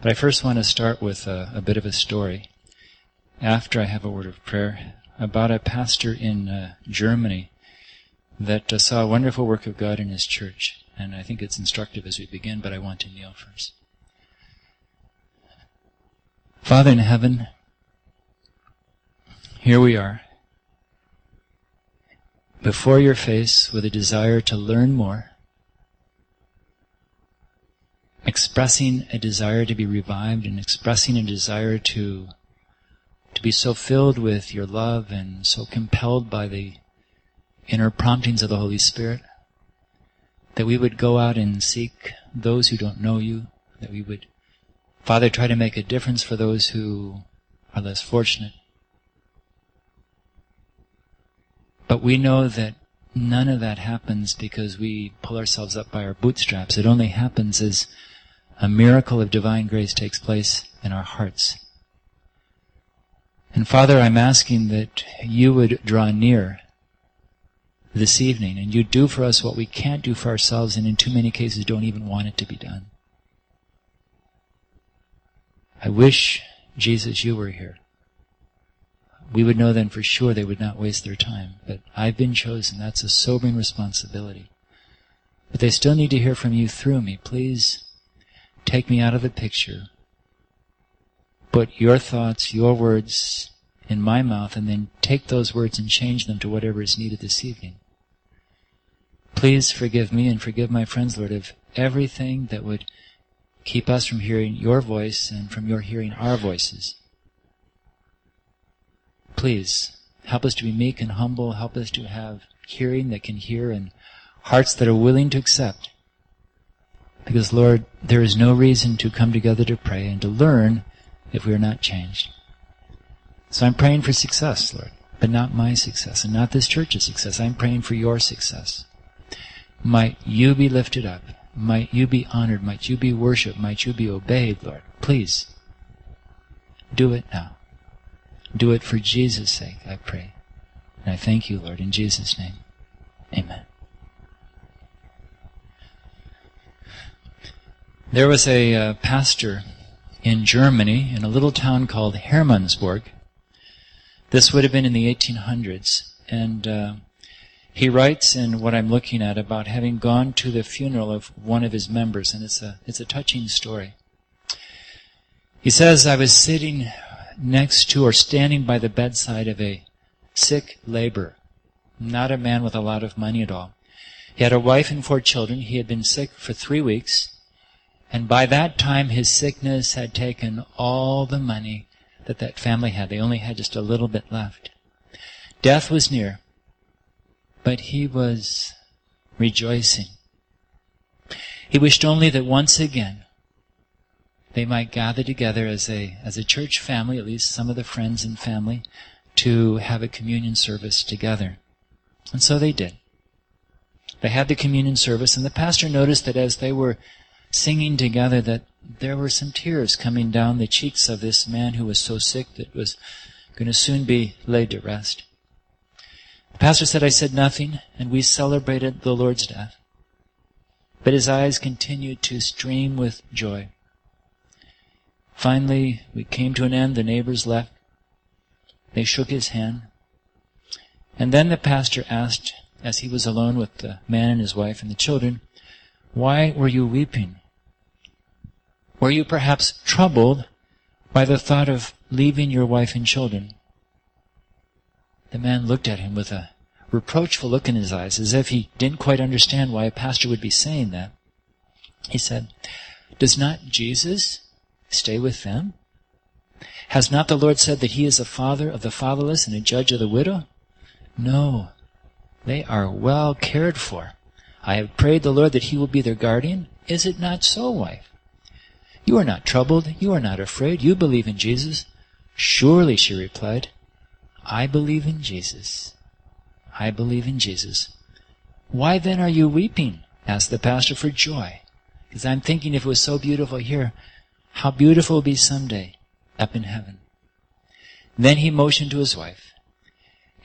But I first want to start with a, a bit of a story. After I have a word of prayer about a pastor in uh, Germany that uh, saw a wonderful work of God in his church. And I think it's instructive as we begin, but I want to kneel first. Father in heaven, here we are, before your face with a desire to learn more, expressing a desire to be revived and expressing a desire to to be so filled with your love and so compelled by the inner promptings of the Holy Spirit that we would go out and seek those who don't know you, that we would, Father, try to make a difference for those who are less fortunate. But we know that none of that happens because we pull ourselves up by our bootstraps. It only happens as a miracle of divine grace takes place in our hearts. And Father, I'm asking that you would draw near this evening and you do for us what we can't do for ourselves and in too many cases don't even want it to be done. I wish, Jesus, you were here. We would know then for sure they would not waste their time. But I've been chosen. That's a sobering responsibility. But they still need to hear from you through me. Please take me out of the picture. Put your thoughts, your words in my mouth, and then take those words and change them to whatever is needed this evening. Please forgive me and forgive my friends, Lord, of everything that would keep us from hearing your voice and from your hearing our voices. Please help us to be meek and humble. Help us to have hearing that can hear and hearts that are willing to accept. Because, Lord, there is no reason to come together to pray and to learn if we are not changed. So I'm praying for success, Lord, but not my success and not this church's success. I'm praying for your success. Might you be lifted up. Might you be honored. Might you be worshiped. Might you be obeyed, Lord. Please, do it now. Do it for Jesus' sake, I pray. And I thank you, Lord, in Jesus' name. Amen. There was a uh, pastor in Germany in a little town called Hermannsburg. This would have been in the 1800s. And uh, he writes in what I'm looking at about having gone to the funeral of one of his members, and it's a, it's a touching story. He says, I was sitting next to or standing by the bedside of a sick laborer, not a man with a lot of money at all. He had a wife and four children. He had been sick for three weeks. And by that time, his sickness had taken all the money that that family had. They only had just a little bit left. Death was near, but he was rejoicing. He wished only that once again they might gather together as a, as a church family, at least some of the friends and family, to have a communion service together. And so they did. They had the communion service, and the pastor noticed that as they were singing together that there were some tears coming down the cheeks of this man who was so sick that was going to soon be laid to rest. The pastor said, I said nothing, and we celebrated the Lord's death. But his eyes continued to stream with joy. Finally, we came to an end. The neighbors left. They shook his hand. And then the pastor asked, as he was alone with the man and his wife and the children, why were you weeping? Were you perhaps troubled by the thought of leaving your wife and children? The man looked at him with a reproachful look in his eyes, as if he didn't quite understand why a pastor would be saying that. He said, Does not Jesus stay with them? Has not the Lord said that he is a father of the fatherless and a judge of the widow? No, they are well cared for. I have prayed the Lord that he will be their guardian. Is it not so, wife? You are not troubled. You are not afraid. You believe in Jesus. Surely, she replied, I believe in Jesus. I believe in Jesus. Why then are you weeping? asked the pastor for joy. Because I'm thinking if it was so beautiful here, how beautiful it will be someday up in heaven. Then he motioned to his wife.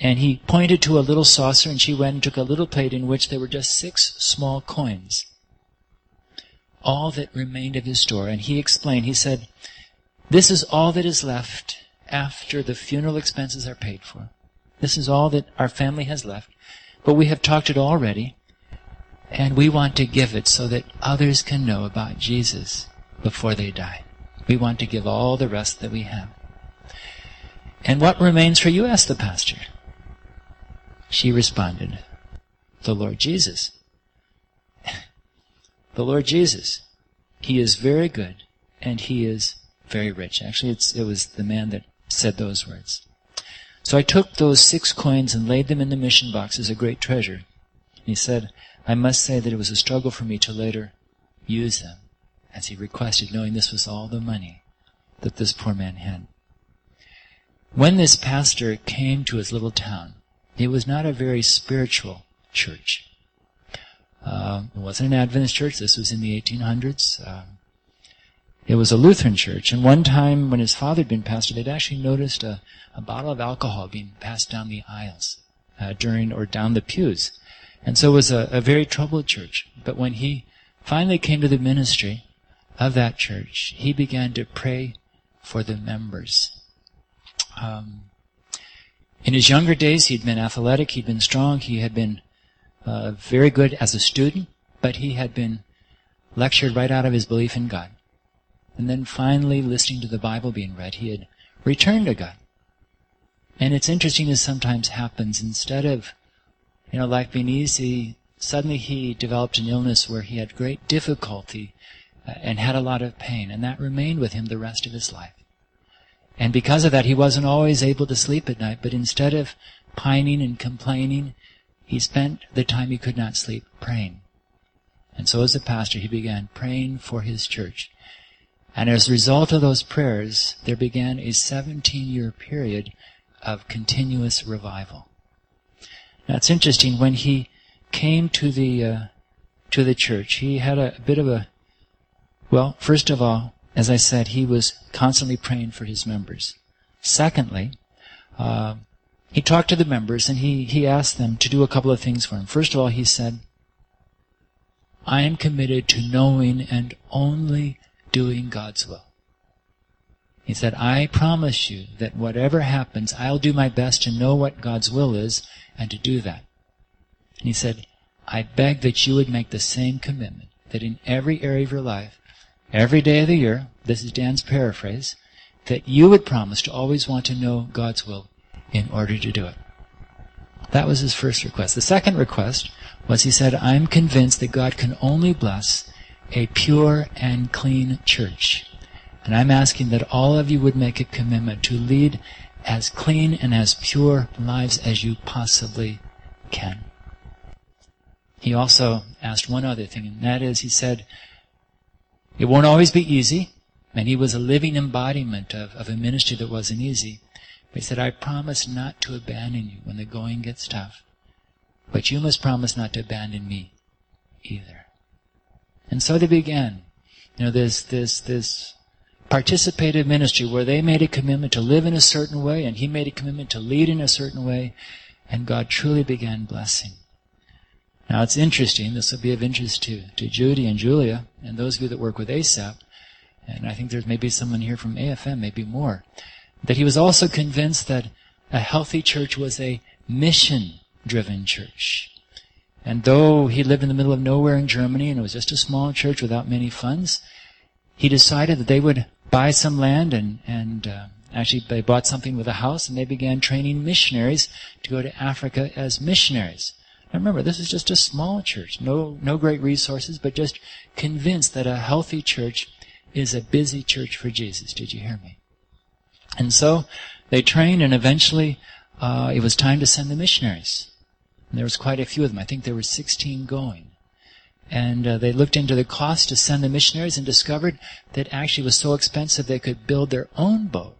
And he pointed to a little saucer, and she went and took a little plate in which there were just six small coins. all that remained of his store. And he explained, he said, This is all that is left after the funeral expenses are paid for. This is all that our family has left. But we have talked it already, and we want to give it so that others can know about Jesus before they die. We want to give all the rest that we have. And what remains for you? asked the pastor. She responded, The Lord Jesus. the Lord Jesus. He is very good and he is very rich. Actually, it was the man that said those words. So I took those six coins and laid them in the mission box as a great treasure. And he said, I must say that it was a struggle for me to later use them, as he requested, knowing this was all the money that this poor man had. When this pastor came to his little town, it was not a very spiritual church. Uh, it wasn't an Adventist church. This was in the 1800s. Uh, it was a Lutheran church. And one time when his father had been pastor, they'd actually noticed a, a bottle of alcohol being passed down the aisles uh, during or down the pews. And so it was a, a very troubled church. But when he finally came to the ministry of that church, he began to pray for the members. Um, in his younger days, he'd been athletic, he'd been strong, he had been uh, very good as a student, but he had been lectured right out of his belief in God. And then finally, listening to the Bible being read, he had returned to God. And it's interesting as sometimes happens. Instead of, you know, life being easy, suddenly he developed an illness where he had great difficulty uh, and had a lot of pain, and that remained with him the rest of his life. And because of that, he wasn't always able to sleep at night, but instead of pining and complaining, he spent the time he could not sleep praying. And so as a pastor, he began praying for his church. And as a result of those prayers, there began a 17 year period of continuous revival. Now it's interesting, when he came to the, uh, to the church, he had a, a bit of a, well, first of all, as I said, he was constantly praying for his members. Secondly, uh, he talked to the members and he, he asked them to do a couple of things for him. First of all, he said, I am committed to knowing and only doing God's will. He said, I promise you that whatever happens, I'll do my best to know what God's will is and to do that. And he said, I beg that you would make the same commitment, that in every area of your life, every day of the year, this is Dan's paraphrase, that you would promise to always want to know God's will in order to do it. That was his first request. The second request was he said, I'm convinced that God can only bless a pure and clean church. And I'm asking that all of you would make a commitment to lead as clean and as pure lives as you possibly can. He also asked one other thing, and that is, he said, it won't always be easy. And he was a living embodiment of, of a ministry that wasn't easy. But he said, I promise not to abandon you when the going gets tough. But you must promise not to abandon me either. And so they began. You know, this, this, this participative ministry where they made a commitment to live in a certain way and he made a commitment to lead in a certain way and God truly began blessing. Now it's interesting, this will be of interest to, to Judy and Julia and those of you that work with ASAP, and I think there's maybe someone here from AFM, maybe more, that he was also convinced that a healthy church was a mission driven church. And though he lived in the middle of nowhere in Germany and it was just a small church without many funds, he decided that they would buy some land and, and uh, actually they bought something with a house and they began training missionaries to go to Africa as missionaries. Remember, this is just a small church, no, no great resources, but just convinced that a healthy church is a busy church for Jesus. Did you hear me? And so they trained, and eventually uh, it was time to send the missionaries. And there was quite a few of them. I think there were 16 going. And uh, they looked into the cost to send the missionaries and discovered that actually was so expensive they could build their own boat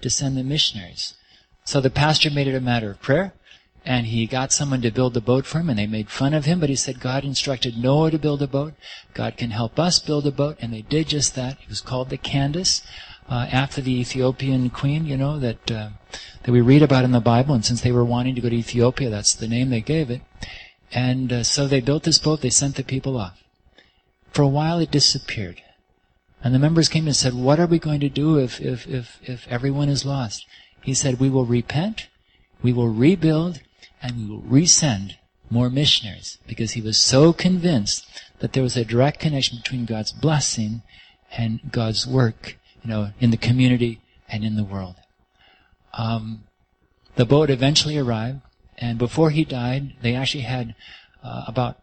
to send the missionaries. So the pastor made it a matter of prayer and he got someone to build the boat for him and they made fun of him but he said god instructed noah to build a boat. God can help us build a boat. And they did just that. It was called the candace uh, after the ethiopian queen you know that uh, that we read about in the bible. And since they were wanting to go to ethiopia that's the name they gave it. And uh, so they built this boat. They sent the people off. For a while it disappeared. And the members came and said, What are we going to do if, if, if, if everyone is lost? He said, We will repent, we will rebuild, and we will resend more missionaries because he was so convinced that there was a direct connection between God's blessing and God's work, you know, in the community and in the world. Um, the boat eventually arrived, and before he died, they actually had uh, about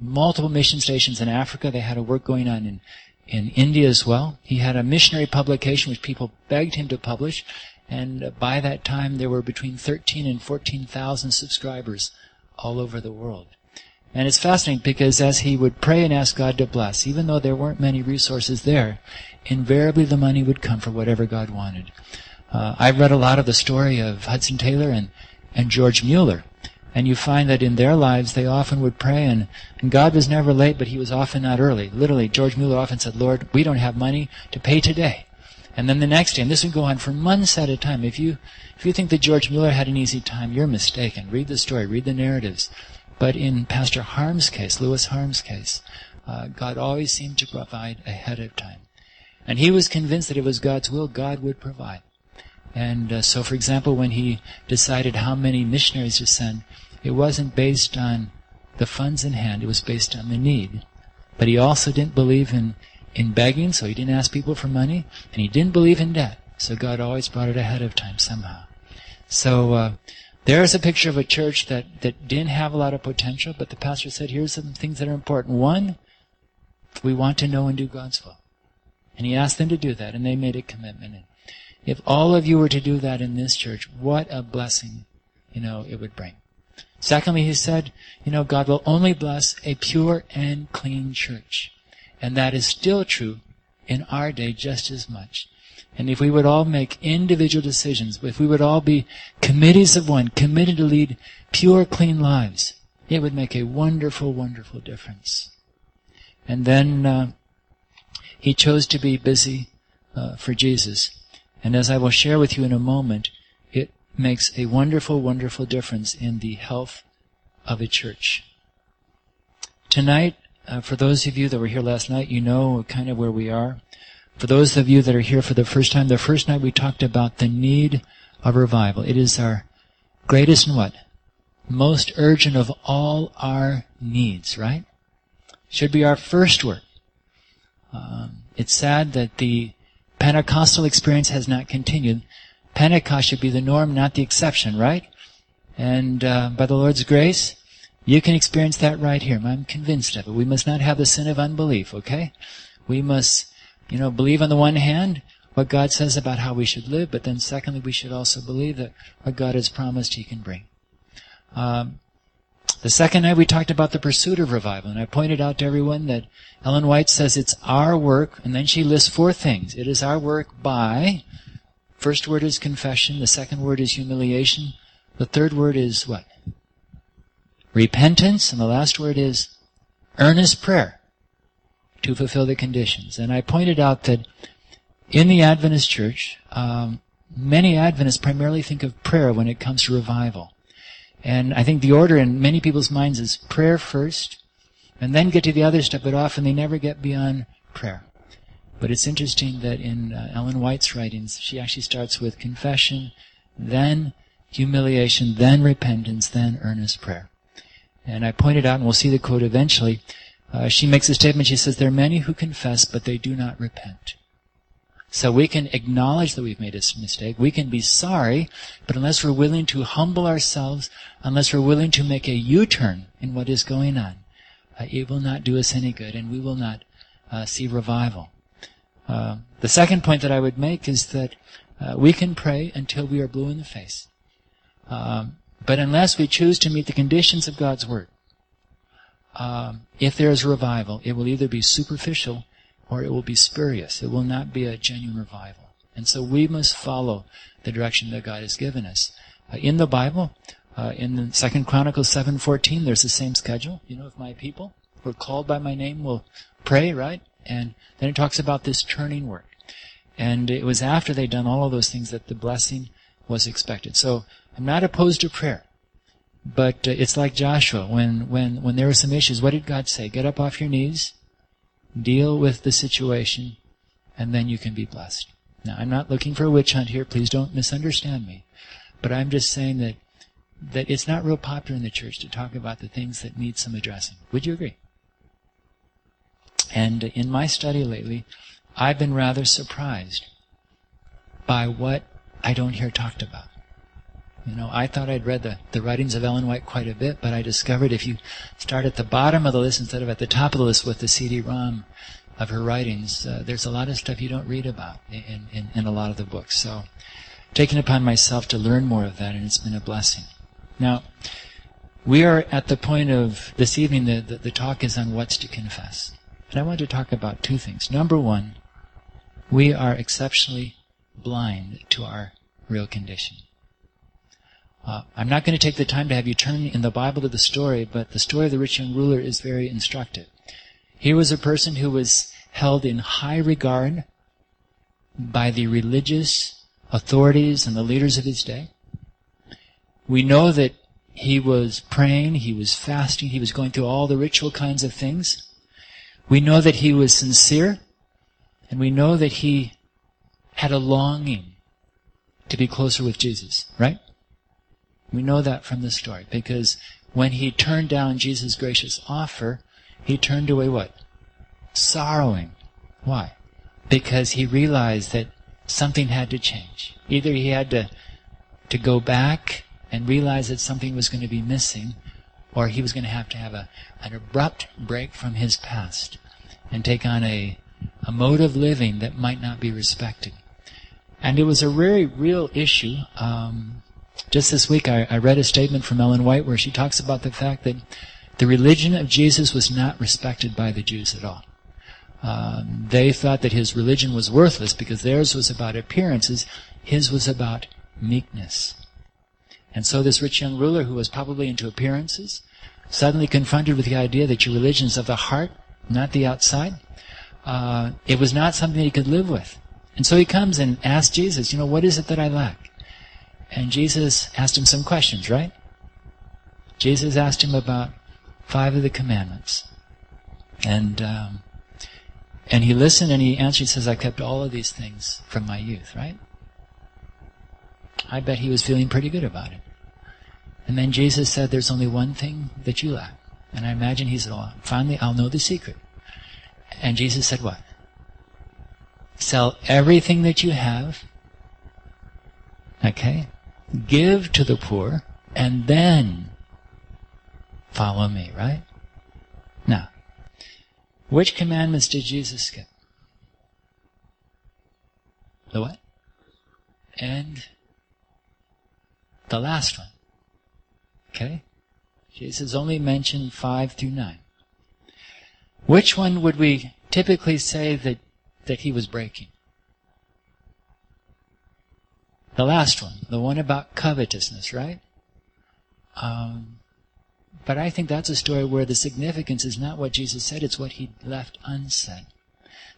multiple mission stations in Africa. They had a work going on in in India as well. He had a missionary publication which people begged him to publish, and by that time there were between 13 and 14,000 subscribers all over the world. And it's fascinating because as he would pray and ask God to bless, even though there weren't many resources there, invariably the money would come for whatever God wanted. Uh, I've read a lot of the story of Hudson Taylor and, and George Mueller. And you find that in their lives, they often would pray, and, and God was never late, but he was often not early. Literally, George Mueller often said, Lord, we don't have money to pay today. And then the next day, and this would go on for months at a time. If you, if you think that George Mueller had an easy time, you're mistaken. Read the story, read the narratives. But in Pastor Harms' case, Lewis Harms' case, uh, God always seemed to provide ahead of time. And he was convinced that it was God's will, God would provide. And uh, so, for example, when he decided how many missionaries to send, it wasn't based on the funds in hand, it was based on the need. But he also didn't believe in, in begging, so he didn't ask people for money, and he didn't believe in debt. So God always brought it ahead of time somehow. So uh, there's a picture of a church that, that didn't have a lot of potential, but the pastor said, here's some things that are important. One, we want to know and do God's will. And he asked them to do that, and they made a commitment. And if all of you were to do that in this church, what a blessing, you know, it would bring. Secondly, he said, you know, God will only bless a pure and clean church. And that is still true in our day just as much. And if we would all make individual decisions, if we would all be committees of one, committed to lead pure, clean lives, it would make a wonderful, wonderful difference. And then uh, he chose to be busy uh, for Jesus. And as I will share with you in a moment, it makes a wonderful, wonderful difference in the health of a church. Tonight, uh, for those of you that were here last night, you know kind of where we are. For those of you that are here for the first time, the first night we talked about the need of revival. It is our greatest and what? Most urgent of all our needs, right? Should be our first work. Um, it's sad that the Pentecostal experience has not continued. Pentecost should be the norm, not the exception, right? And uh, by the Lord's grace, you can experience that right here. I'm convinced of it. We must not have the sin of unbelief, okay? We must, you know, believe on the one hand what God says about how we should live, but then secondly, we should also believe that what God has promised He can bring. Um, the second night we talked about the pursuit of revival, and I pointed out to everyone that Ellen White says it's our work, and then she lists four things. It is our work by, first word is confession, the second word is humiliation, the third word is what? Repentance, and the last word is earnest prayer to fulfill the conditions. And I pointed out that in the Adventist church, um, many Adventists primarily think of prayer when it comes to revival. And I think the order in many people's minds is prayer first, and then get to the other stuff, but often they never get beyond prayer. But it's interesting that in uh, Ellen White's writings, she actually starts with confession, then humiliation, then repentance, then earnest prayer. And I pointed out, and we'll see the quote eventually, uh, she makes a statement, she says, There are many who confess, but they do not repent. So we can acknowledge that we've made a mistake. We can be sorry, but unless we're willing to humble ourselves, unless we're willing to make a U-turn in what is going on, uh, it will not do us any good, and we will not uh, see revival. Uh, the second point that I would make is that uh, we can pray until we are blue in the face. Um, but unless we choose to meet the conditions of God's Word, um, if there is revival, it will either be superficial or it will be spurious. It will not be a genuine revival. And so we must follow the direction that God has given us. Uh, in the Bible, uh, in the Second Chronicles seven fourteen, there's the same schedule. You know, if my people who are called by my name will pray, right? And then it talks about this turning work. And it was after they'd done all of those things that the blessing was expected. So I'm not opposed to prayer. But uh, it's like Joshua when, when, when there were some issues. What did God say? Get up off your knees deal with the situation, and then you can be blessed. Now, I'm not looking for a witch hunt here. Please don't misunderstand me. But I'm just saying that, that it's not real popular in the church to talk about the things that need some addressing. Would you agree? And in my study lately, I've been rather surprised by what I don't hear talked about. You know, I thought I'd read the, the writings of Ellen White quite a bit, but I discovered if you start at the bottom of the list instead of at the top of the list with the CD-ROM of her writings, uh, there's a lot of stuff you don't read about in, in, in a lot of the books. So, taken upon myself to learn more of that, and it's been a blessing. Now, we are at the point of this evening, the, the, the talk is on what's to confess. And I want to talk about two things. Number one, we are exceptionally blind to our real condition. Uh, I'm not going to take the time to have you turn in the Bible to the story, but the story of the rich young ruler is very instructive. Here was a person who was held in high regard by the religious authorities and the leaders of his day. We know that he was praying, he was fasting, he was going through all the ritual kinds of things. We know that he was sincere, and we know that he had a longing to be closer with Jesus, right? We know that from the story because when he turned down Jesus' gracious offer, he turned away what? Sorrowing. Why? Because he realized that something had to change. Either he had to, to go back and realize that something was going to be missing, or he was going to have to have a, an abrupt break from his past and take on a, a mode of living that might not be respected. And it was a very real issue. Um, just this week, I, I read a statement from Ellen White where she talks about the fact that the religion of Jesus was not respected by the Jews at all. Um, they thought that his religion was worthless because theirs was about appearances, his was about meekness. And so this rich young ruler who was probably into appearances, suddenly confronted with the idea that your religion is of the heart, not the outside, uh, it was not something he could live with. And so he comes and asks Jesus, you know, what is it that I lack? And Jesus asked him some questions, right? Jesus asked him about five of the commandments. And, um, and he listened and he answered, he says, I kept all of these things from my youth, right? I bet he was feeling pretty good about it. And then Jesus said, there's only one thing that you lack. And I imagine he said, well, finally I'll know the secret. And Jesus said what? Sell everything that you have. Okay? Give to the poor, and then follow me, right? Now, which commandments did Jesus skip? The what? And the last one. Okay? Jesus only mentioned five through nine. Which one would we typically say that, that he was breaking? The last one, the one about covetousness, right? Um, but I think that's a story where the significance is not what Jesus said, it's what he left unsaid.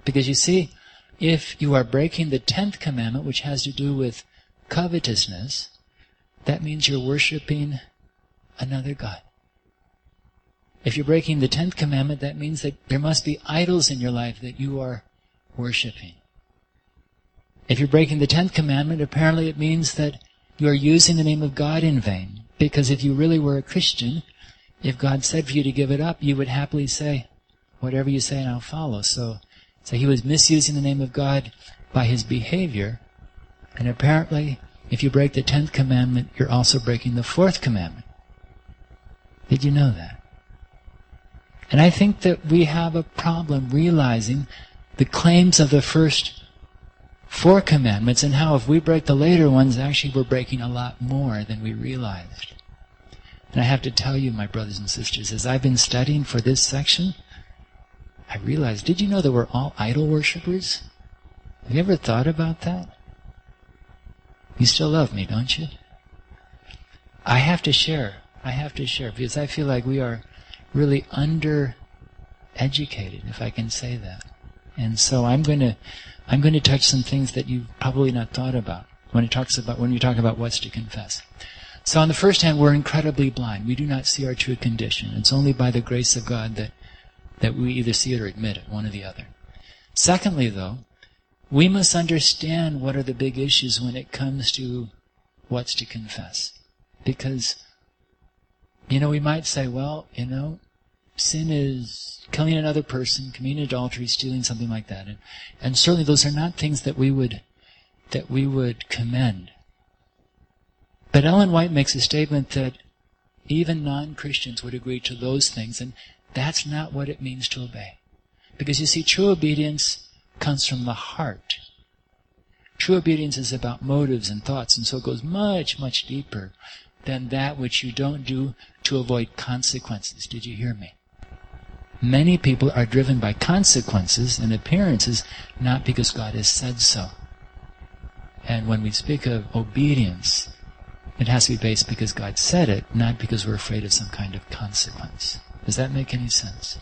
Because you see, if you are breaking the tenth commandment, which has to do with covetousness, that means you're worshiping another God. If you're breaking the tenth commandment, that means that there must be idols in your life that you are worshiping. If you're breaking the tenth commandment, apparently it means that you are using the name of God in vain. Because if you really were a Christian, if God said for you to give it up, you would happily say, whatever you say and I'll follow. So, so he was misusing the name of God by his behavior. And apparently, if you break the tenth commandment, you're also breaking the fourth commandment. Did you know that? And I think that we have a problem realizing the claims of the first four commandments and how if we break the later ones, actually we're breaking a lot more than we realized. And I have to tell you, my brothers and sisters, as I've been studying for this section, I realized, did you know that we're all idol worshippers? Have you ever thought about that? You still love me, don't you? I have to share. I have to share because I feel like we are really under educated, if I can say that. And so I'm going to I'm going to touch some things that you've probably not thought about when it talks about when you talk about what's to confess. So on the first hand, we're incredibly blind. We do not see our true condition. It's only by the grace of God that That we either see it or admit it, one or the other. Secondly, though, we must understand what are the big issues when it comes to what's to confess. Because, you know, we might say, well, you know, sin is killing another person, committing adultery, stealing, something like that. And, and certainly those are not things that we would, that we would commend. But Ellen White makes a statement that even non-Christians would agree to those things, and that's not what it means to obey. Because you see, true obedience comes from the heart. True obedience is about motives and thoughts, and so it goes much, much deeper than that which you don't do to avoid consequences. Did you hear me? Many people are driven by consequences and appearances, not because God has said so. And when we speak of obedience, it has to be based because God said it, not because we're afraid of some kind of consequence. Does that make any sense?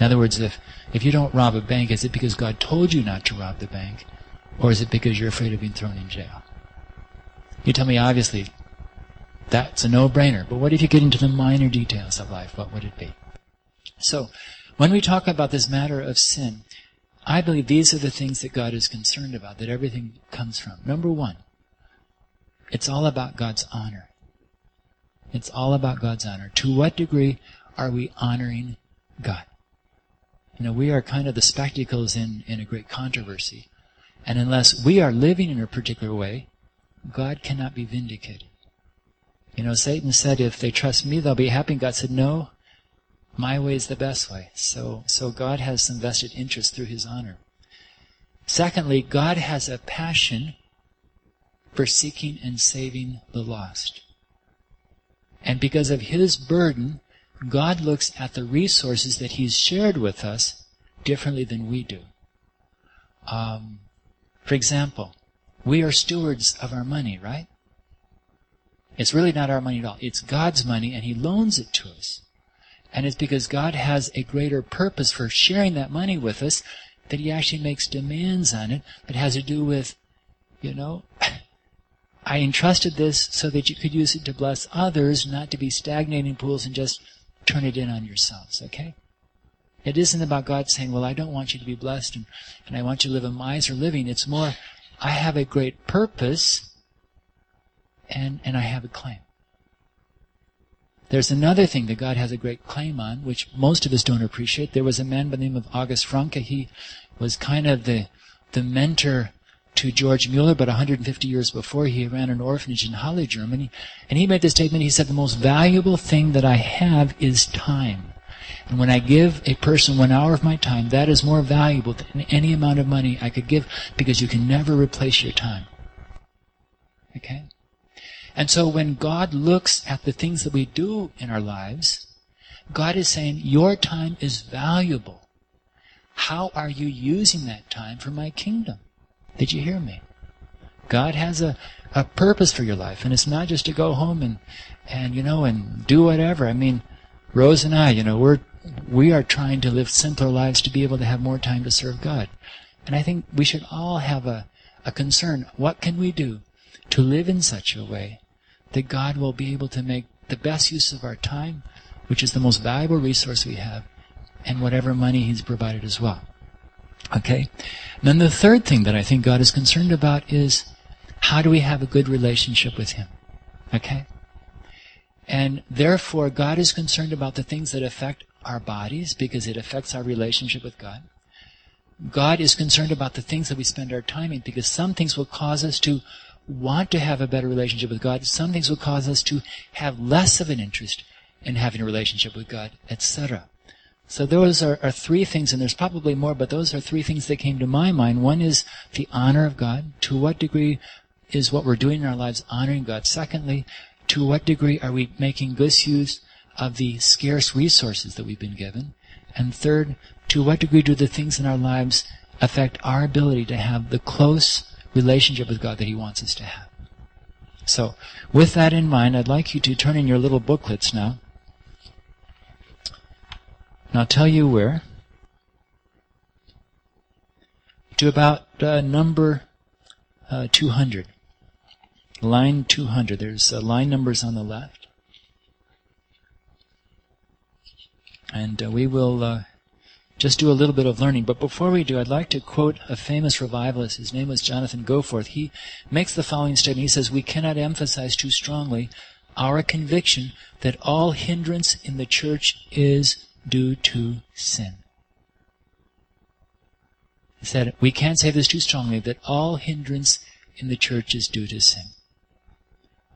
In other words, if, if you don't rob a bank, is it because God told you not to rob the bank? Or is it because you're afraid of being thrown in jail? You tell me, obviously, that's a no-brainer. But what if you get into the minor details of life? What would it be? So, when we talk about this matter of sin, I believe these are the things that God is concerned about, that everything comes from. Number one, it's all about God's honor. It's all about God's honor. To what degree are we honoring God? You know, we are kind of the spectacles in, in a great controversy. And unless we are living in a particular way, God cannot be vindicated. You know, Satan said, if they trust me, they'll be happy. God said, no, my way is the best way. So, so God has some vested interest through his honor. Secondly, God has a passion for seeking and saving the lost. And because of his burden, God looks at the resources that he's shared with us differently than we do. Um, for example, we are stewards of our money, right? It's really not our money at all. It's God's money, and he loans it to us. And it's because God has a greater purpose for sharing that money with us that he actually makes demands on it that has to do with, you know, I entrusted this so that you could use it to bless others, not to be stagnating pools and just turn it in on yourselves, okay? It isn't about God saying, well, I don't want you to be blessed and, and I want you to live a miser living. It's more, I have a great purpose and, and I have a claim. There's another thing that God has a great claim on, which most of us don't appreciate. There was a man by the name of August Francke. He was kind of the, the mentor to George Mueller, but 150 years before, he ran an orphanage in Halle, Germany. And he made this statement. He said, the most valuable thing that I have is time. And when I give a person one hour of my time, that is more valuable than any amount of money I could give because you can never replace your time. Okay? And so when God looks at the things that we do in our lives, God is saying, Your time is valuable. How are you using that time for my kingdom? Did you hear me? God has a, a purpose for your life, and it's not just to go home and, and you know, and do whatever. I mean, Rose and I, you know, we're we are trying to live simpler lives to be able to have more time to serve God. And I think we should all have a, a concern. What can we do to live in such a way that God will be able to make the best use of our time, which is the most valuable resource we have, and whatever money He's provided as well. Okay? And then the third thing that I think God is concerned about is how do we have a good relationship with Him? Okay? And therefore, God is concerned about the things that affect our bodies because it affects our relationship with God. God is concerned about the things that we spend our time in because some things will cause us to want to have a better relationship with God. Some things will cause us to have less of an interest in having a relationship with God, etc. So those are, are, three things, and there's probably more, but those are three things that came to my mind. One is the honor of God. To what degree is what we're doing in our lives honoring God? Secondly, to what degree are we making good use of the scarce resources that we've been given? And third, to what degree do the things in our lives affect our ability to have the close relationship with God that He wants us to have. So, with that in mind, I'd like you to turn in your little booklets now. And I'll tell you where. To about uh, number uh, 200. Line 200. There's uh, line numbers on the left. And uh, we will uh, just do a little bit of learning. But before we do, I'd like to quote a famous revivalist. His name was Jonathan Goforth. He makes the following statement. He says, We cannot emphasize too strongly our conviction that all hindrance in the church is due to sin. He said, we can't say this too strongly, that all hindrance in the church is due to sin.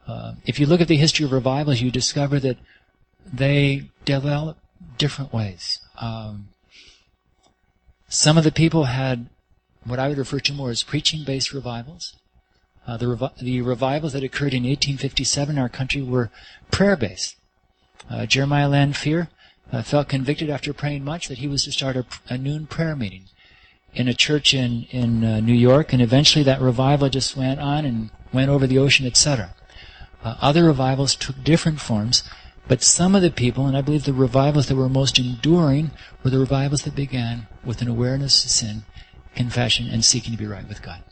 Uh, if you look at the history of revivals, you discover that they develop different ways. Um, some of the people had what I would refer to more as preaching-based revivals. Uh, the, revi- the, revivals that occurred in 1857 in our country were prayer-based. Uh, Jeremiah Lanphier uh, felt convicted after praying much that he was to start a, a noon prayer meeting in a church in in uh, New York, and eventually that revival just went on and went over the ocean, etc. Uh, other revivals took different forms, but some of the people, and I believe the revivals that were most enduring, were the revivals that began with an awareness of sin, confession, and seeking to be right with God.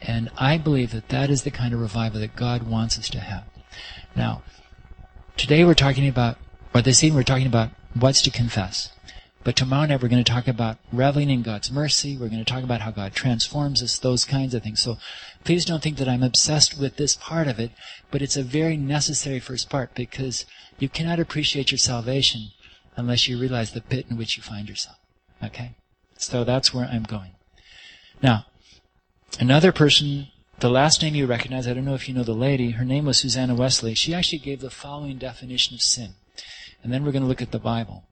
And I believe that that is the kind of revival that God wants us to have. Now, today we're talking about, or this evening we're talking about what's to confess. But tomorrow night we're going to talk about reveling in God's mercy. We're going to talk about how God transforms us, those kinds of things. So please don't think that I'm obsessed with this part of it, but it's a very necessary first part because you cannot appreciate your salvation unless you realize the pit in which you find yourself. Okay? So that's where I'm going. Now, Another person, the last name you recognize, I don't know if you know the lady, her name was Susanna Wesley. She actually gave the following definition of sin. And then we're going to look at the Bible.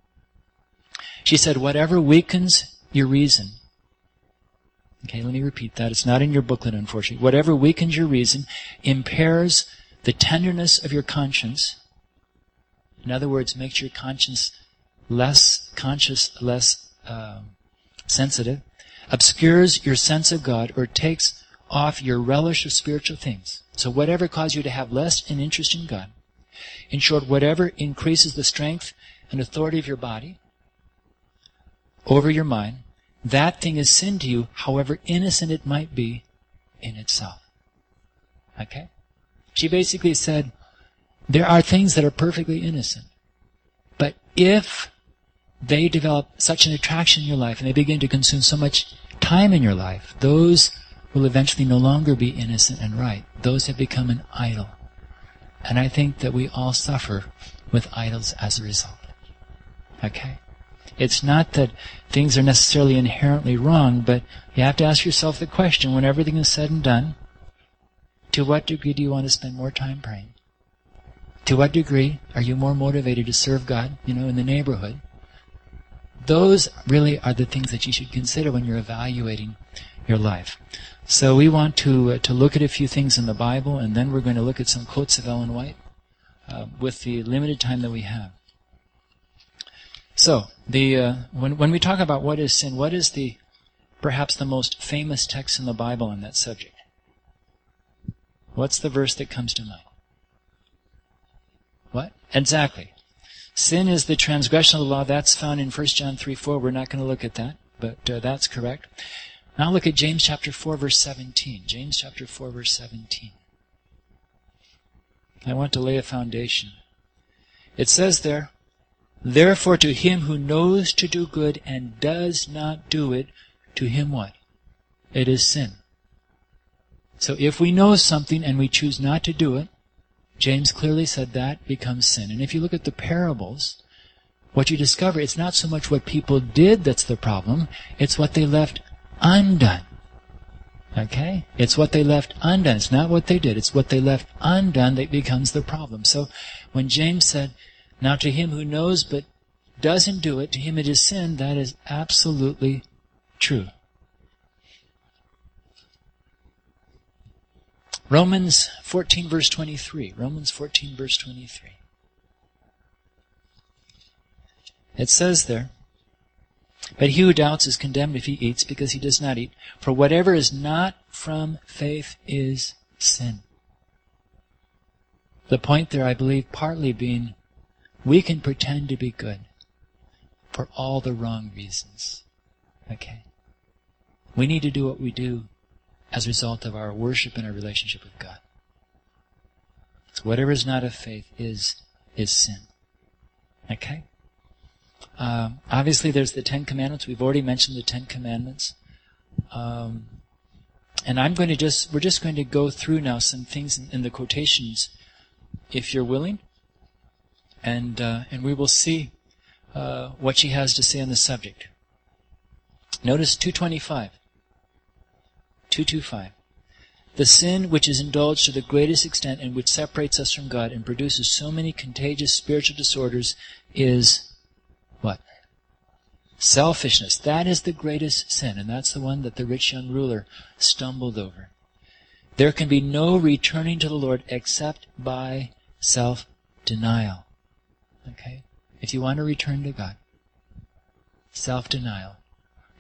She said, whatever weakens your reason. Okay, let me repeat that. It's not in your booklet, unfortunately. Whatever weakens your reason, impairs the tenderness of your conscience. In other words, makes your conscience less conscious, less uh, sensitive, obscures your sense of God or takes off your relish of spiritual things. So whatever causes you to have less an interest in God, in short, whatever increases the strength and authority of your body over your mind, that thing is sin to you, however innocent it might be in itself. Okay? She basically said, there are things that are perfectly innocent. But if they develop such an attraction in your life and they begin to consume so much time in your life, those will eventually no longer be innocent and right. Those have become an idol. And I think that we all suffer with idols as a result. Okay? It's not that things are necessarily inherently wrong, but you have to ask yourself the question when everything is said and done, to what degree do you want to spend more time praying? To what degree are you more motivated to serve God, you know, in the neighborhood? those really are the things that you should consider when you're evaluating your life. So we want to uh, to look at a few things in the Bible, and then we're going to look at some quotes of Ellen White uh, with the limited time that we have. So the uh, when when we talk about what is sin, what is the perhaps the most famous text in the Bible on that subject? What's the verse that comes to mind? What exactly? Sin is the transgression of the law. That's found in 1 John 3 4. We're not going to look at that, but uh, that's correct. Now look at James chapter 4, verse 17. James chapter 4, verse 17. I want to lay a foundation. It says there, Therefore to him who knows to do good and does not do it, to him what? It is sin. So if we know something and we choose not to do it, James clearly said that becomes sin. And if you look at the parables, what you discover, it's not so much what people did that's the problem, it's what they left undone. Okay? It's what they left undone. It's not what they did. It's what they left undone that becomes the problem. So when James said, Now to him who knows but doesn't do it, to him it is sin, that is absolutely true. Romans 14 verse 23. Romans 14 verse 23. It says there, But he who doubts is condemned if he eats because he does not eat. For whatever is not from faith is sin. The point there, I believe, partly being we can pretend to be good for all the wrong reasons. Okay? We need to do what we do as a result of our worship and our relationship with God. So whatever is not of faith is is sin. Okay? Um, obviously, there's the Ten Commandments. We've already mentioned the Ten Commandments. Um, and I'm going to just, we're just going to go through now some things in, in the quotations, if you're willing. And, uh, and we will see uh, what she has to say on the subject. Notice 225. 225. The sin which is indulged to the greatest extent and which separates us from God and produces so many contagious spiritual disorders is what? Selfishness. That is the greatest sin, and that's the one that the rich young ruler stumbled over. There can be no returning to the Lord except by self denial. Okay? If you want to return to God, self denial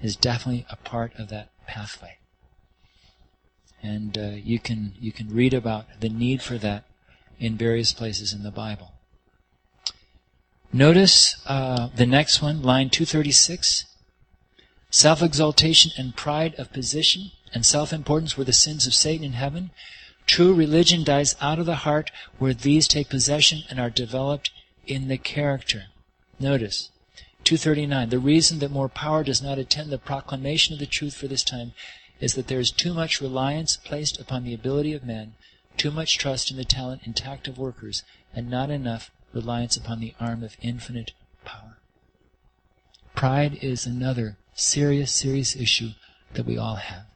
is definitely a part of that pathway. And uh, you can you can read about the need for that in various places in the Bible. Notice uh, the next one, line 236. Self exaltation and pride of position and self importance were the sins of Satan in heaven. True religion dies out of the heart where these take possession and are developed in the character. Notice 239. The reason that more power does not attend the proclamation of the truth for this time is that there is too much reliance placed upon the ability of men, too much trust in the talent and tact of workers, and not enough reliance upon the arm of infinite power. Pride is another serious, serious issue that we all have.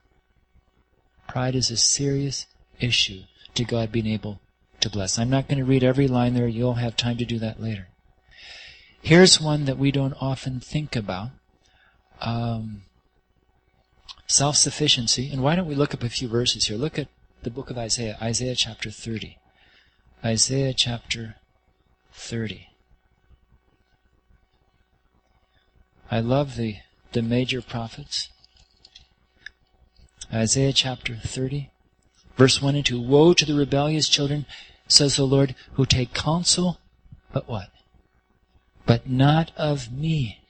Pride is a serious issue to God being able to bless. I'm not going to read every line there. You'll have time to do that later. Here's one that we don't often think about. Um, self-sufficiency. And why don't we look up a few verses here? Look at the book of Isaiah, Isaiah chapter 30. Isaiah chapter 30. I love the, the major prophets. Isaiah chapter 30, verse 1 and 2. Woe to the rebellious children, says the Lord, who take counsel, but what? But not of me.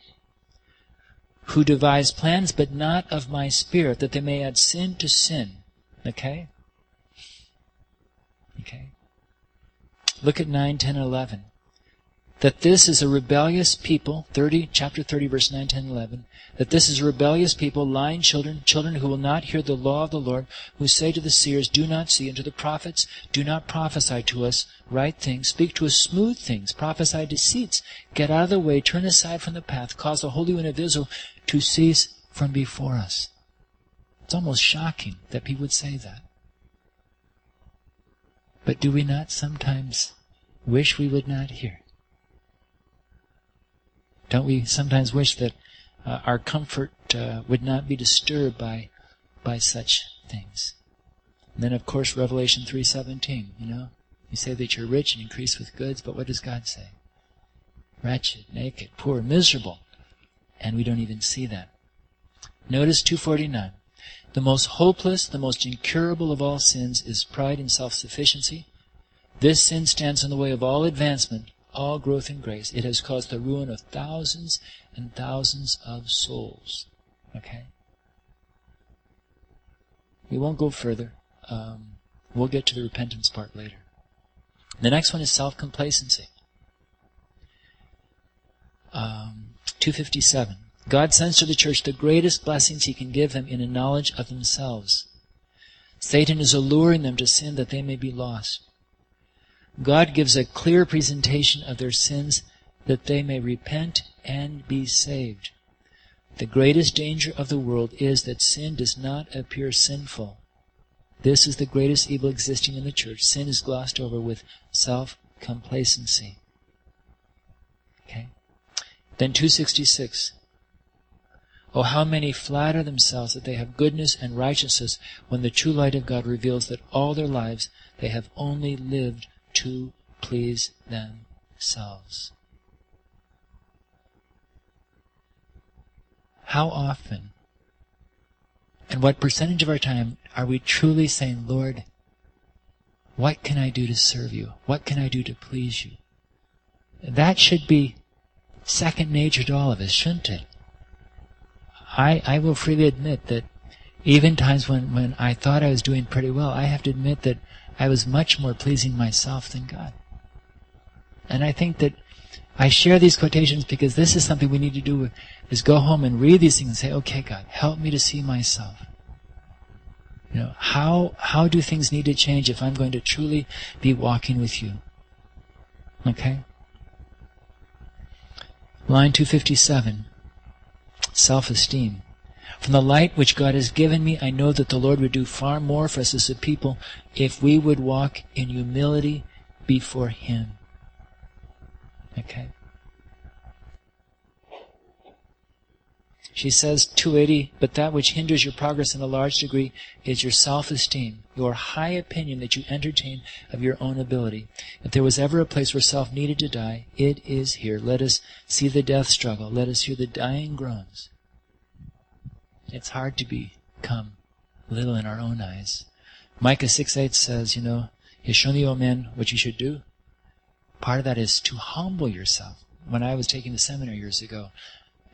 Who devise plans, but not of my spirit, that they may add sin to sin. Okay? Okay? Look at 9, 10, 11 that this is a rebellious people, 30, chapter 30, verse 9, 10, 11, that this is a rebellious people, lying children, children who will not hear the law of the Lord, who say to the seers, Do not see, and to the prophets, Do not prophesy to us right things, speak to us smooth things, prophesy deceits, get out of the way, turn aside from the path, cause the Holy One of Israel to cease from before us. It's almost shocking that people would say that. But do we not sometimes wish we would not hear? Don't we sometimes wish that uh, our comfort uh, would not be disturbed by by such things? And then, of course, Revelation three seventeen. You know, you say that you're rich and increase with goods, but what does God say? Wretched, naked, poor, miserable, and we don't even see that. Notice two forty nine. The most hopeless, the most incurable of all sins is pride and self sufficiency. This sin stands in the way of all advancement all growth in grace. It has caused the ruin of thousands and thousands of souls. Okay? We won't go further. Um, we'll get to the repentance part later. The next one is self complacency. Um, 257. God sends to the church the greatest blessings he can give them in a knowledge of themselves. Satan is alluring them to sin that they may be lost. God gives a clear presentation of their sins that they may repent and be saved. The greatest danger of the world is that sin does not appear sinful. This is the greatest evil existing in the church. Sin is glossed over with self complacency. Okay? Then 266. Oh, how many flatter themselves that they have goodness and righteousness when the true light of God reveals that all their lives they have only lived to please themselves. How often and what percentage of our time are we truly saying, Lord, what can I do to serve you? What can I do to please you? That should be second nature to all of us, shouldn't it? I, I will freely admit that even times when, when I thought I was doing pretty well, I have to admit that I was much more pleasing myself than God. And I think that I share these quotations because this is something we need to do is go home and read these things and say, okay, God, help me to see myself. You know, how, how do things need to change if I'm going to truly be walking with you? Okay? Line 257. Self-esteem. From the light which God has given me, I know that the Lord would do far more for us as a people if we would walk in humility before Him. Okay? She says 280, but that which hinders your progress in a large degree is your self-esteem, your high opinion that you entertain of your own ability. If there was ever a place where self needed to die, it is here. Let us see the death struggle. Let us hear the dying groans. It's hard to become little in our own eyes. Micah 6 8 says, you know, He has shown the old men, what you should do. Part of that is to humble yourself. When I was taking the seminar years ago,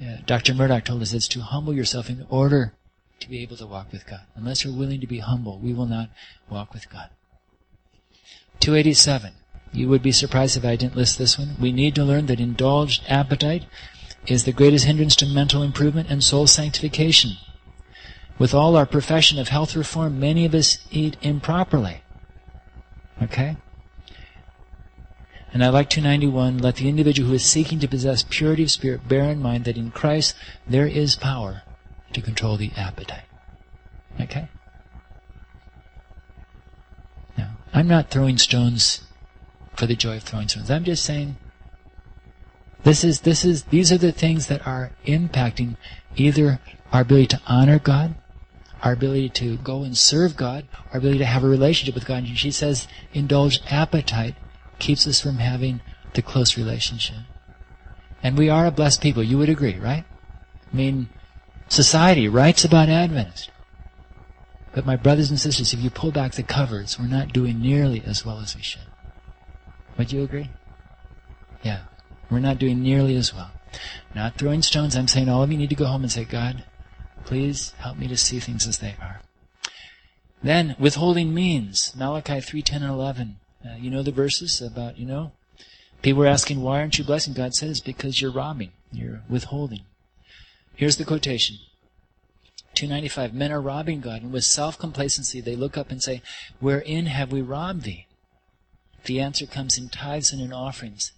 uh, Dr. Murdoch told us it's to humble yourself in order to be able to walk with God. Unless you're willing to be humble, we will not walk with God. 287. You would be surprised if I didn't list this one. We need to learn that indulged appetite is the greatest hindrance to mental improvement and soul sanctification. With all our profession of health reform, many of us eat improperly. Okay? And I like 291, let the individual who is seeking to possess purity of spirit bear in mind that in Christ there is power to control the appetite. Okay? Now, I'm not throwing stones for the joy of throwing stones. I'm just saying this is this is these are the things that are impacting either our ability to honor God, our ability to go and serve God, our ability to have a relationship with God. And she says indulge appetite keeps us from having the close relationship. And we are a blessed people. You would agree, right? I mean, society writes about Adventists. But my brothers and sisters, if you pull back the covers, we're not doing nearly as well as we should. Would you agree? Yeah. We're not doing nearly as well. Not throwing stones. I'm saying all of you need to go home and say, God, please help me to see things as they are. Then, withholding means. Malachi 3, 10, and 11. Uh, you know the verses about, you know, people were asking, why aren't you blessing? God says, because you're robbing, you're withholding. Here's the quotation. 295 Men are robbing God, and with self complacency they look up and say, Wherein have we robbed thee? The answer comes in tithes and in offerings.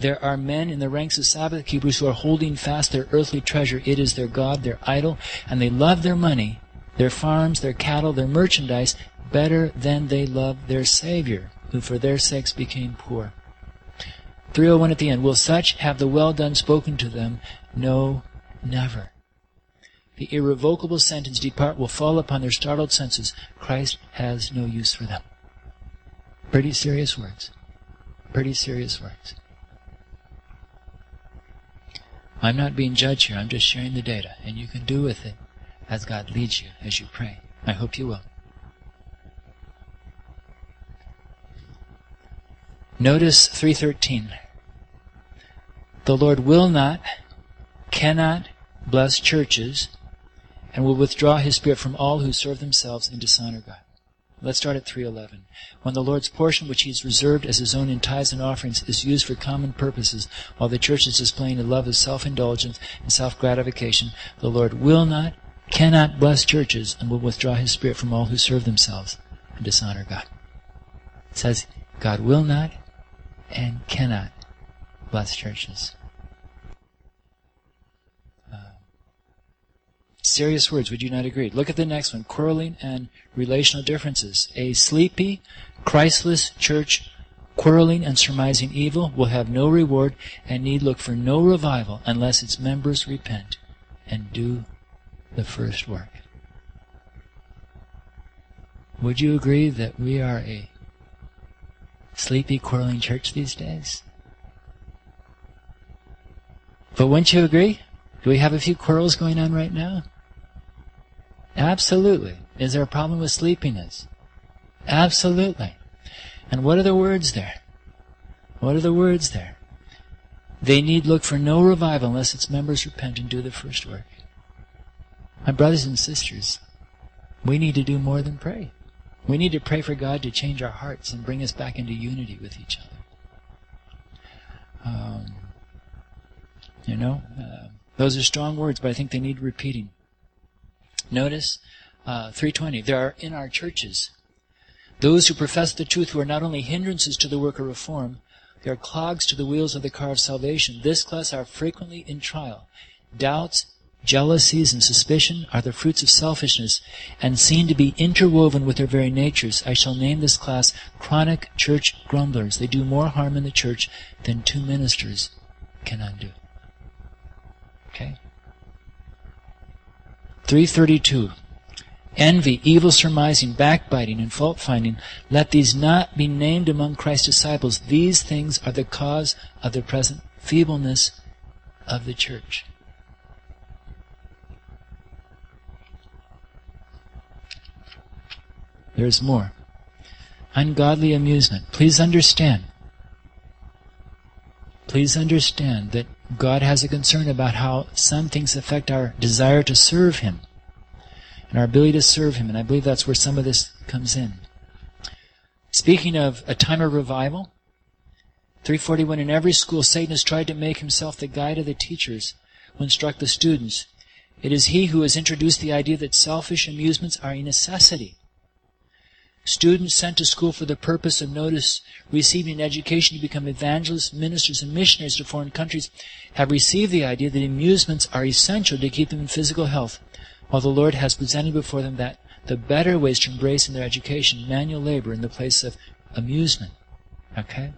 There are men in the ranks of Sabbath keepers who are holding fast their earthly treasure. It is their God, their idol, and they love their money, their farms, their cattle, their merchandise better than they love their Savior who for their sakes became poor. 301 at the end. Will such have the well done spoken to them? No, never. The irrevocable sentence, depart, will fall upon their startled senses. Christ has no use for them. Pretty serious words. Pretty serious words. I'm not being judged here. I'm just sharing the data. And you can do with it as God leads you as you pray. I hope you will. Notice 313. The Lord will not, cannot bless churches and will withdraw his spirit from all who serve themselves and dishonor God. Let's start at 311. When the Lord's portion, which he has reserved as his own in tithes and offerings, is used for common purposes, while the church is displaying a love of self-indulgence and self-gratification, the Lord will not, cannot bless churches and will withdraw his spirit from all who serve themselves and dishonor God. It says, God will not, and cannot bless churches. Serious words, would you not agree? Look at the next one quarreling and relational differences. A sleepy, Christless church quarreling and surmising evil will have no reward and need look for no revival unless its members repent and do the first work. Would you agree that we are a sleepy, quarreling church these days. But wouldn't you agree? Do we have a few quarrels going on right now? Absolutely. Is there a problem with sleepiness? Absolutely. And what are the words there? What are the words there? They need look for no revival unless its members repent and do the first work. My brothers and sisters, we need to do more than pray. We need to pray for God to change our hearts and bring us back into unity with each other. Um, You know, uh, those are strong words, but I think they need repeating. Notice uh, 320. There are in our churches those who profess the truth who are not only hindrances to the work of reform, they are clogs to the wheels of the car of salvation. This class are frequently in trial. Doubts, jealousies, and suspicion are the fruits of selfishness and seem to be interwoven with their very natures. I shall name this class chronic church grumblers. They do more harm in the church than two ministers can undo. Okay? 332 envy, evil surmising, backbiting, and fault finding, let these not be named among Christ's disciples. These things are the cause of the present feebleness of the church. There's more. Ungodly amusement. Please understand. Please understand that God has a concern about how some things affect our desire to serve Him and our ability to serve Him. And I believe that's where some of this comes in. Speaking of a time of revival, 341 in every school, Satan has tried to make himself the guide of the teachers who instruct the students. It is he who has introduced the idea that selfish amusements are a necessity. Students sent to school for the purpose of notice receiving an education to become evangelists, ministers, and missionaries to foreign countries have received the idea that amusements are essential to keep them in physical health while the Lord has presented before them that the better ways to embrace in their education manual labor in the place of amusement. Okay?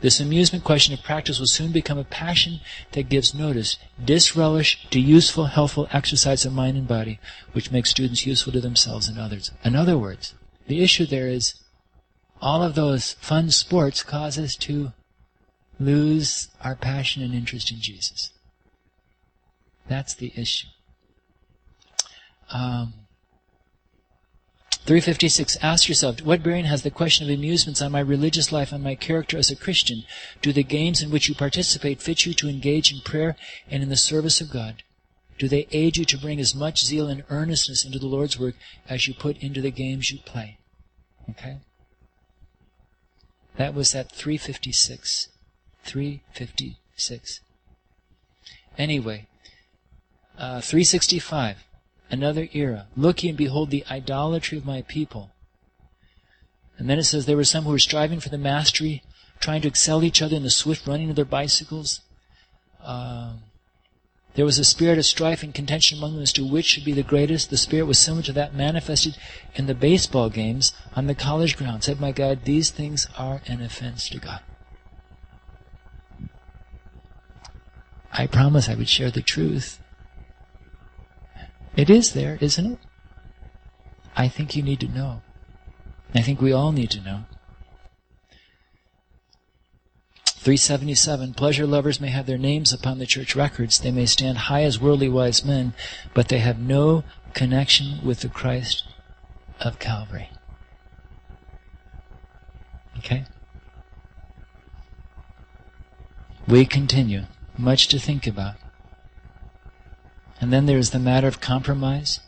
This amusement question of practice will soon become a passion that gives notice, disrelish to useful, healthful exercise of mind and body, which makes students useful to themselves and others. In other words, the issue there is all of those fun sports cause us to lose our passion and interest in Jesus. That's the issue. Um, 356. Ask yourself, what bearing has the question of amusements on my religious life and my character as a Christian? Do the games in which you participate fit you to engage in prayer and in the service of God? Do they aid you to bring as much zeal and earnestness into the Lord's work as you put into the games you play? Okay? That was at 356. 356. Anyway, uh, 365 another era. Look ye and behold the idolatry of my people. And then it says there were some who were striving for the mastery, trying to excel each other in the swift running of their bicycles. Uh, there was a spirit of strife and contention among them as to which should be the greatest. The spirit was similar to that manifested in the baseball games on the college ground. Said my guide, these things are an offense to God. I promise I would share the truth. It is there, isn't it? I think you need to know. I think we all need to know. 377 Pleasure lovers may have their names upon the church records. They may stand high as worldly wise men, but they have no connection with the Christ of Calvary. Okay? We continue. Much to think about. And then there's the matter of compromise.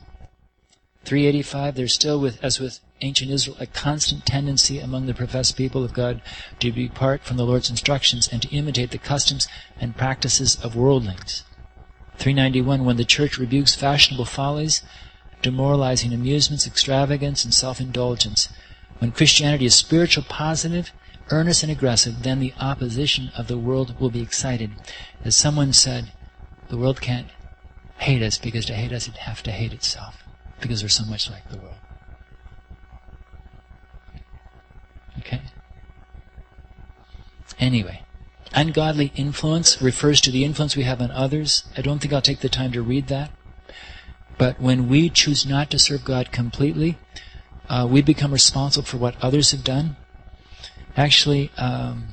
385, there's still, with, as with ancient Israel, a constant tendency among the professed people of God to depart from the Lord's instructions and to imitate the customs and practices of worldlings. 391, when the church rebukes fashionable follies, demoralizing amusements, extravagance, and self-indulgence. When Christianity is spiritual, positive, earnest, and aggressive, then the opposition of the world will be excited. As someone said, the world can't hate us because to hate us it'd have to hate itself because we're so much like the world. Okay? Anyway, ungodly influence refers to the influence we have on others. I don't think I'll take the time to read that. But when we choose not to serve God completely, uh, we become responsible for what others have done. Actually, um,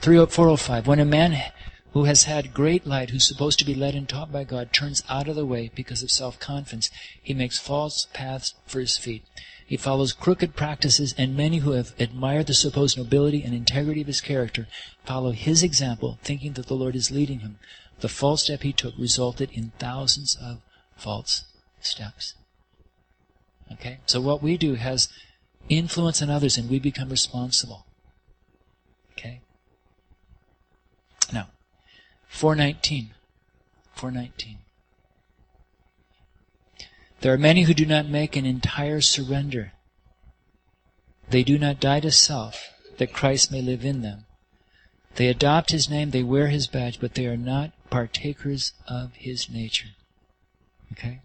405, when a man who has had great light, who's supposed to be led and taught by God, turns out of the way because of self-confidence. He makes false paths for his feet. He follows crooked practices, and many who have admired the supposed nobility and integrity of his character follow his example, thinking that the Lord is leading him. The false step he took resulted in thousands of false steps. Okay? So what we do has influence on others, and we become responsible. Okay? Now, 419. 419. There are many who do not make an entire surrender. They do not die to self, that Christ may live in them. They adopt his name, they wear his badge, but they are not partakers of his nature. Okay?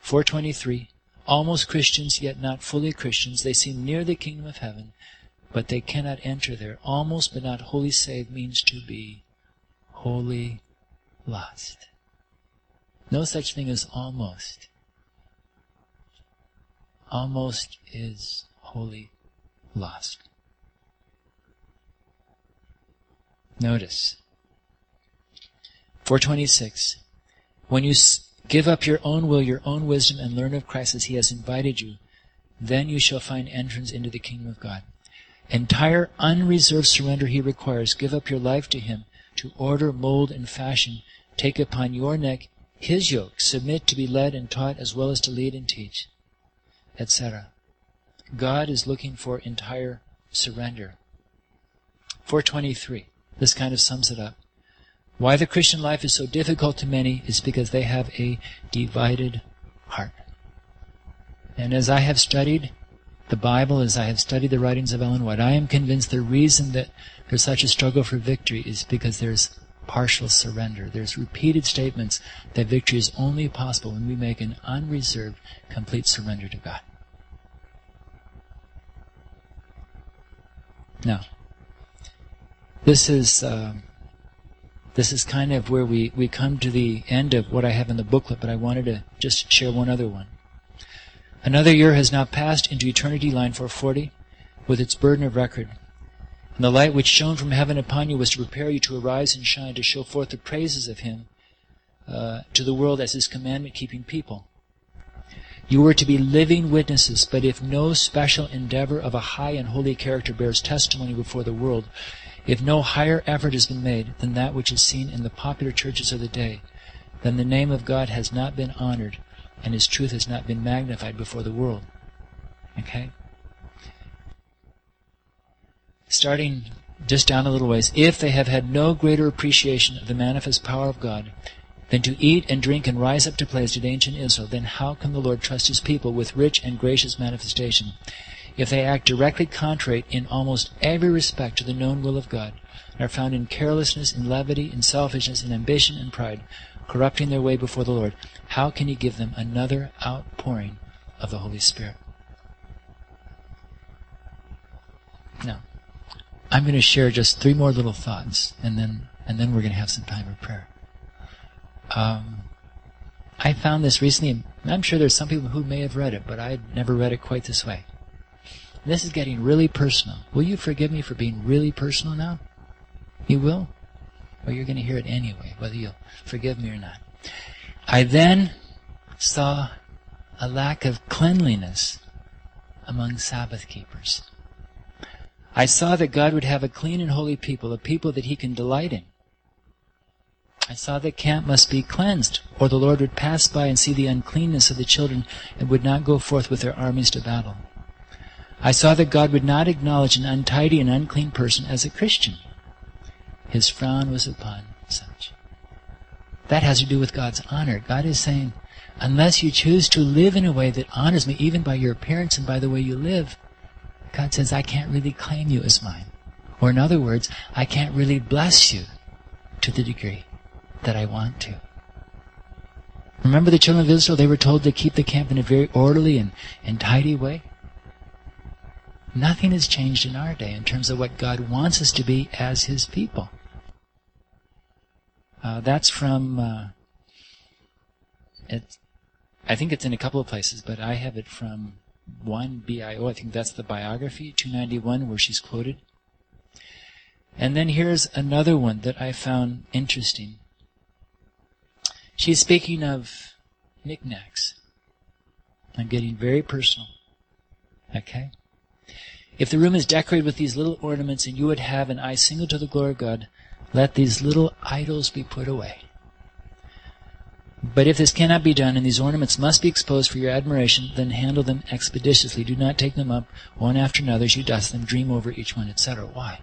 423. Almost Christians, yet not fully Christians. They seem near the kingdom of heaven, but they cannot enter there. Almost but not wholly saved means to be wholly lost. No such thing as almost. Almost is wholly lost. Notice. 426. When you give up your own will, your own wisdom, and learn of Christ as he has invited you, then you shall find entrance into the kingdom of God. Entire unreserved surrender he requires. Give up your life to him to order, mold, and fashion. Take upon your neck his yoke. Submit to be led and taught as well as to lead and teach, etc. God is looking for entire surrender. 423. This kind of sums it up. Why the Christian life is so difficult to many is because they have a divided heart. And as I have studied the Bible, as I have studied the writings of Ellen White, I am convinced the reason that there's such a struggle for victory is because there's partial surrender. There's repeated statements that victory is only possible when we make an unreserved, complete surrender to God. Now, this is uh, this is kind of where we, we come to the end of what I have in the booklet, but I wanted to just share one other one. Another year has now passed into eternity, line 440, with its burden of record. And the light which shone from heaven upon you was to prepare you to arise and shine, to show forth the praises of Him uh, to the world as His commandment keeping people. You were to be living witnesses, but if no special endeavor of a high and holy character bears testimony before the world, if no higher effort has been made than that which is seen in the popular churches of the day, then the name of God has not been honored and his truth has not been magnified before the world. Okay? Starting just down a little ways, if they have had no greater appreciation of the manifest power of God than to eat and drink and rise up to play as did ancient Israel, then how can the Lord trust his people with rich and gracious manifestation? if they act directly contrary in almost every respect to the known will of God, and are found in carelessness, in levity, in selfishness, in ambition, and pride, corrupting their way before the Lord, how can He give them another outpouring of the Holy Spirit? Now, I'm going to share just three more little thoughts, and then and then we're going to have some time for prayer. Um, I found this recently. I'm sure there's some people who may have read it, but I would never read it quite this way. This is getting really personal. Will you forgive me for being really personal now? You will? Or you're going to hear it anyway, whether you'll forgive me or not. I then saw a lack of cleanliness among Sabbath keepers. I saw that God would have a clean and holy people, a people that He can delight in. I saw that camp must be cleansed, or the Lord would pass by and see the uncleanness of the children and would not go forth with their armies to battle. I saw that God would not acknowledge an untidy and unclean person as a Christian. His frown was upon such. That has to do with God's honor. God is saying, unless you choose to live in a way that honors me, even by your appearance and by the way you live, God says, I can't really claim you as mine. Or in other words, I can't really bless you to the degree that I want to. Remember the children of Israel, they were told to keep the camp in a very orderly and, and tidy way? Nothing has changed in our day in terms of what God wants us to be as His people. Uh, that's from, uh, it, I think it's in a couple of places, but I have it from 1 BIO. Oh, I think that's the biography, 291, where she's quoted. And then here's another one that I found interesting. She's speaking of knickknacks. I'm getting very personal. Okay? If the room is decorated with these little ornaments and you would have an eye single to the glory of God, let these little idols be put away. But if this cannot be done and these ornaments must be exposed for your admiration, then handle them expeditiously. Do not take them up one after another as you dust them, dream over each one, etc. Why?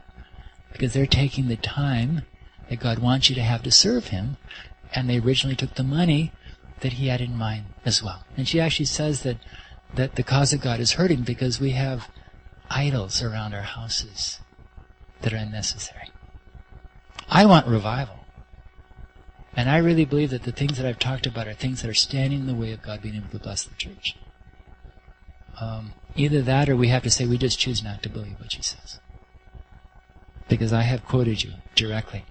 Because they're taking the time that God wants you to have to serve Him, and they originally took the money that He had in mind as well. And she actually says that that the cause of God is hurting because we have idols around our houses that are unnecessary. I want revival. And I really believe that the things that I've talked about are things that are standing in the way of God being able to bless the church. Um, either that or we have to say we just choose not to believe what she says. Because I have quoted you directly.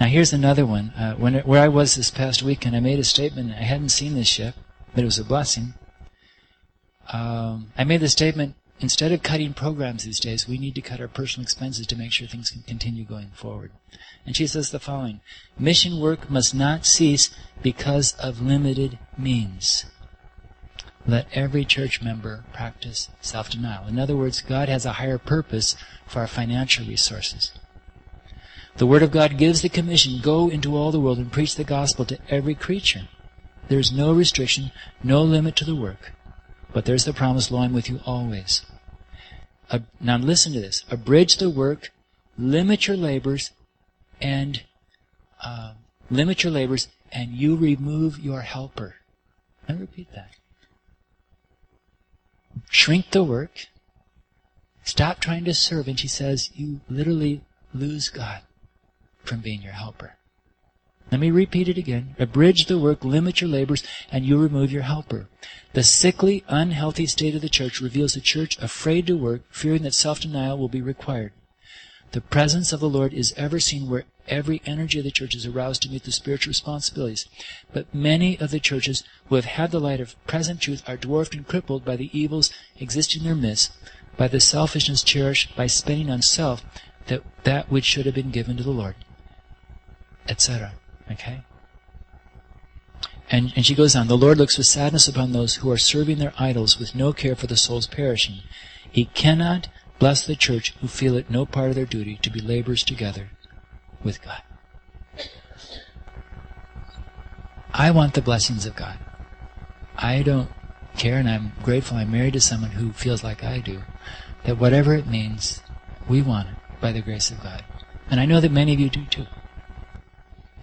Now here's another one. Uh, when where I was this past weekend, I made a statement. I hadn't seen this yet, but it was a blessing. Um, I made the statement: instead of cutting programs these days, we need to cut our personal expenses to make sure things can continue going forward. And she says the following: Mission work must not cease because of limited means. Let every church member practice self-denial. In other words, God has a higher purpose for our financial resources. The Word of God gives the commission, go into all the world and preach the gospel to every creature. There is no restriction, no limit to the work. But there's the promise, lo, I'm with you always. Now listen to this. Abridge the work, limit your labors, and uh, limit your labors, and you remove your helper. Let me repeat that shrink the work, stop trying to serve, and she says you literally lose God from being your helper. Let me repeat it again. Abridge the work, limit your labors, and you remove your helper. The sickly, unhealthy state of the church reveals a church afraid to work, fearing that self-denial will be required. The presence of the Lord is ever seen where every energy of the church is aroused to meet the spiritual responsibilities. But many of the churches who have had the light of present truth are dwarfed and crippled by the evils existing in their midst, by the selfishness cherished by spending on self that, that which should have been given to the Lord, etc. Okay? And, and she goes on, the Lord looks with sadness upon those who are serving their idols with no care for the souls perishing. He cannot Bless the church who feel it no part of their duty to be laborers together with God. I want the blessings of God. I don't care, and I'm grateful I'm married to someone who feels like I do, that whatever it means, we want it by the grace of God. And I know that many of you do too.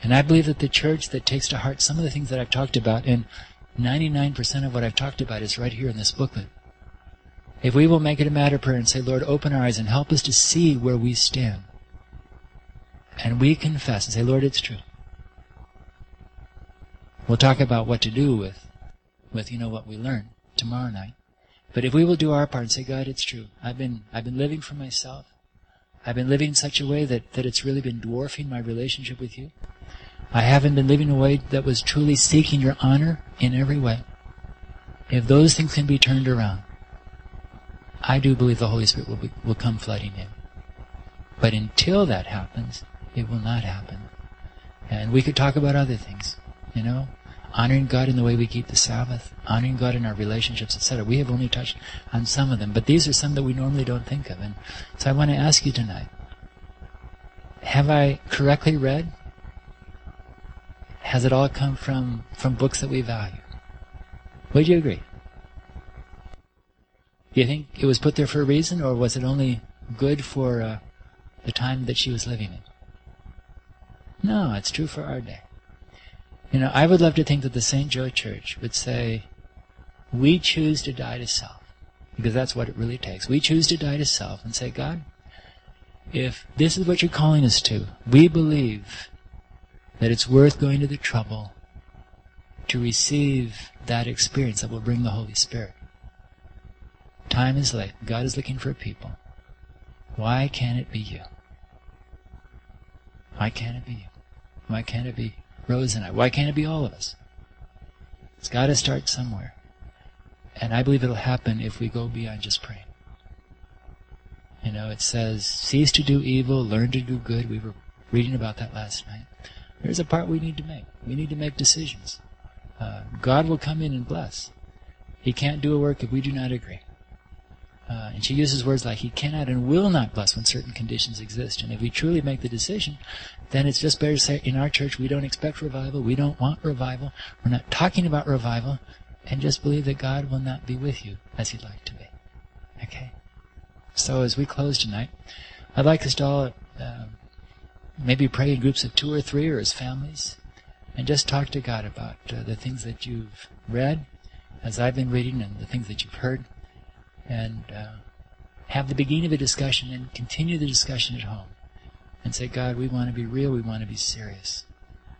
And I believe that the church that takes to heart some of the things that I've talked about, and 99% of what I've talked about is right here in this booklet, if we will make it a matter of prayer and say, Lord, open our eyes and help us to see where we stand. And we confess and say, Lord, it's true. We'll talk about what to do with, with, you know, what we learn tomorrow night. But if we will do our part and say, God, it's true. I've been, I've been living for myself. I've been living in such a way that, that it's really been dwarfing my relationship with you. I haven't been living a way that was truly seeking your honor in every way. If those things can be turned around, I do believe the Holy Spirit will, be, will come flooding in. But until that happens, it will not happen. And we could talk about other things, you know, honoring God in the way we keep the Sabbath, honoring God in our relationships, etc. We have only touched on some of them, but these are some that we normally don't think of. And so I want to ask you tonight, have I correctly read? Has it all come from, from books that we value? Would you agree? Do you think it was put there for a reason, or was it only good for uh, the time that she was living in? No, it's true for our day. You know, I would love to think that the St. Joe Church would say, we choose to die to self, because that's what it really takes. We choose to die to self and say, God, if this is what you're calling us to, we believe that it's worth going to the trouble to receive that experience that will bring the Holy Spirit. Time is late. God is looking for people. Why can't it be you? Why can't it be you? Why can't it be Rose and I? Why can't it be all of us? It's got to start somewhere. And I believe it'll happen if we go beyond just praying. You know, it says, cease to do evil, learn to do good. We were reading about that last night. There's a part we need to make. We need to make decisions. Uh, God will come in and bless. He can't do a work if we do not agree. Uh, and she uses words like he cannot and will not bless when certain conditions exist. And if we truly make the decision, then it's just better to say in our church we don't expect revival, we don't want revival, we're not talking about revival, and just believe that God will not be with you as He'd like to be. Okay? So as we close tonight, I'd like us to all uh, maybe pray in groups of two or three or as families, and just talk to God about uh, the things that you've read, as I've been reading, and the things that you've heard, and uh, have the beginning of a discussion and continue the discussion at home. And say, God, we want to be real, we want to be serious.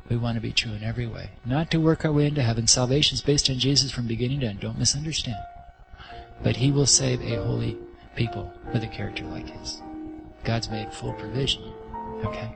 We want to be true in every way. Not to work our way into heaven. Salvation is based on Jesus from beginning to end. Don't misunderstand. But He will save a holy people with a character like His. God's made full provision. Okay?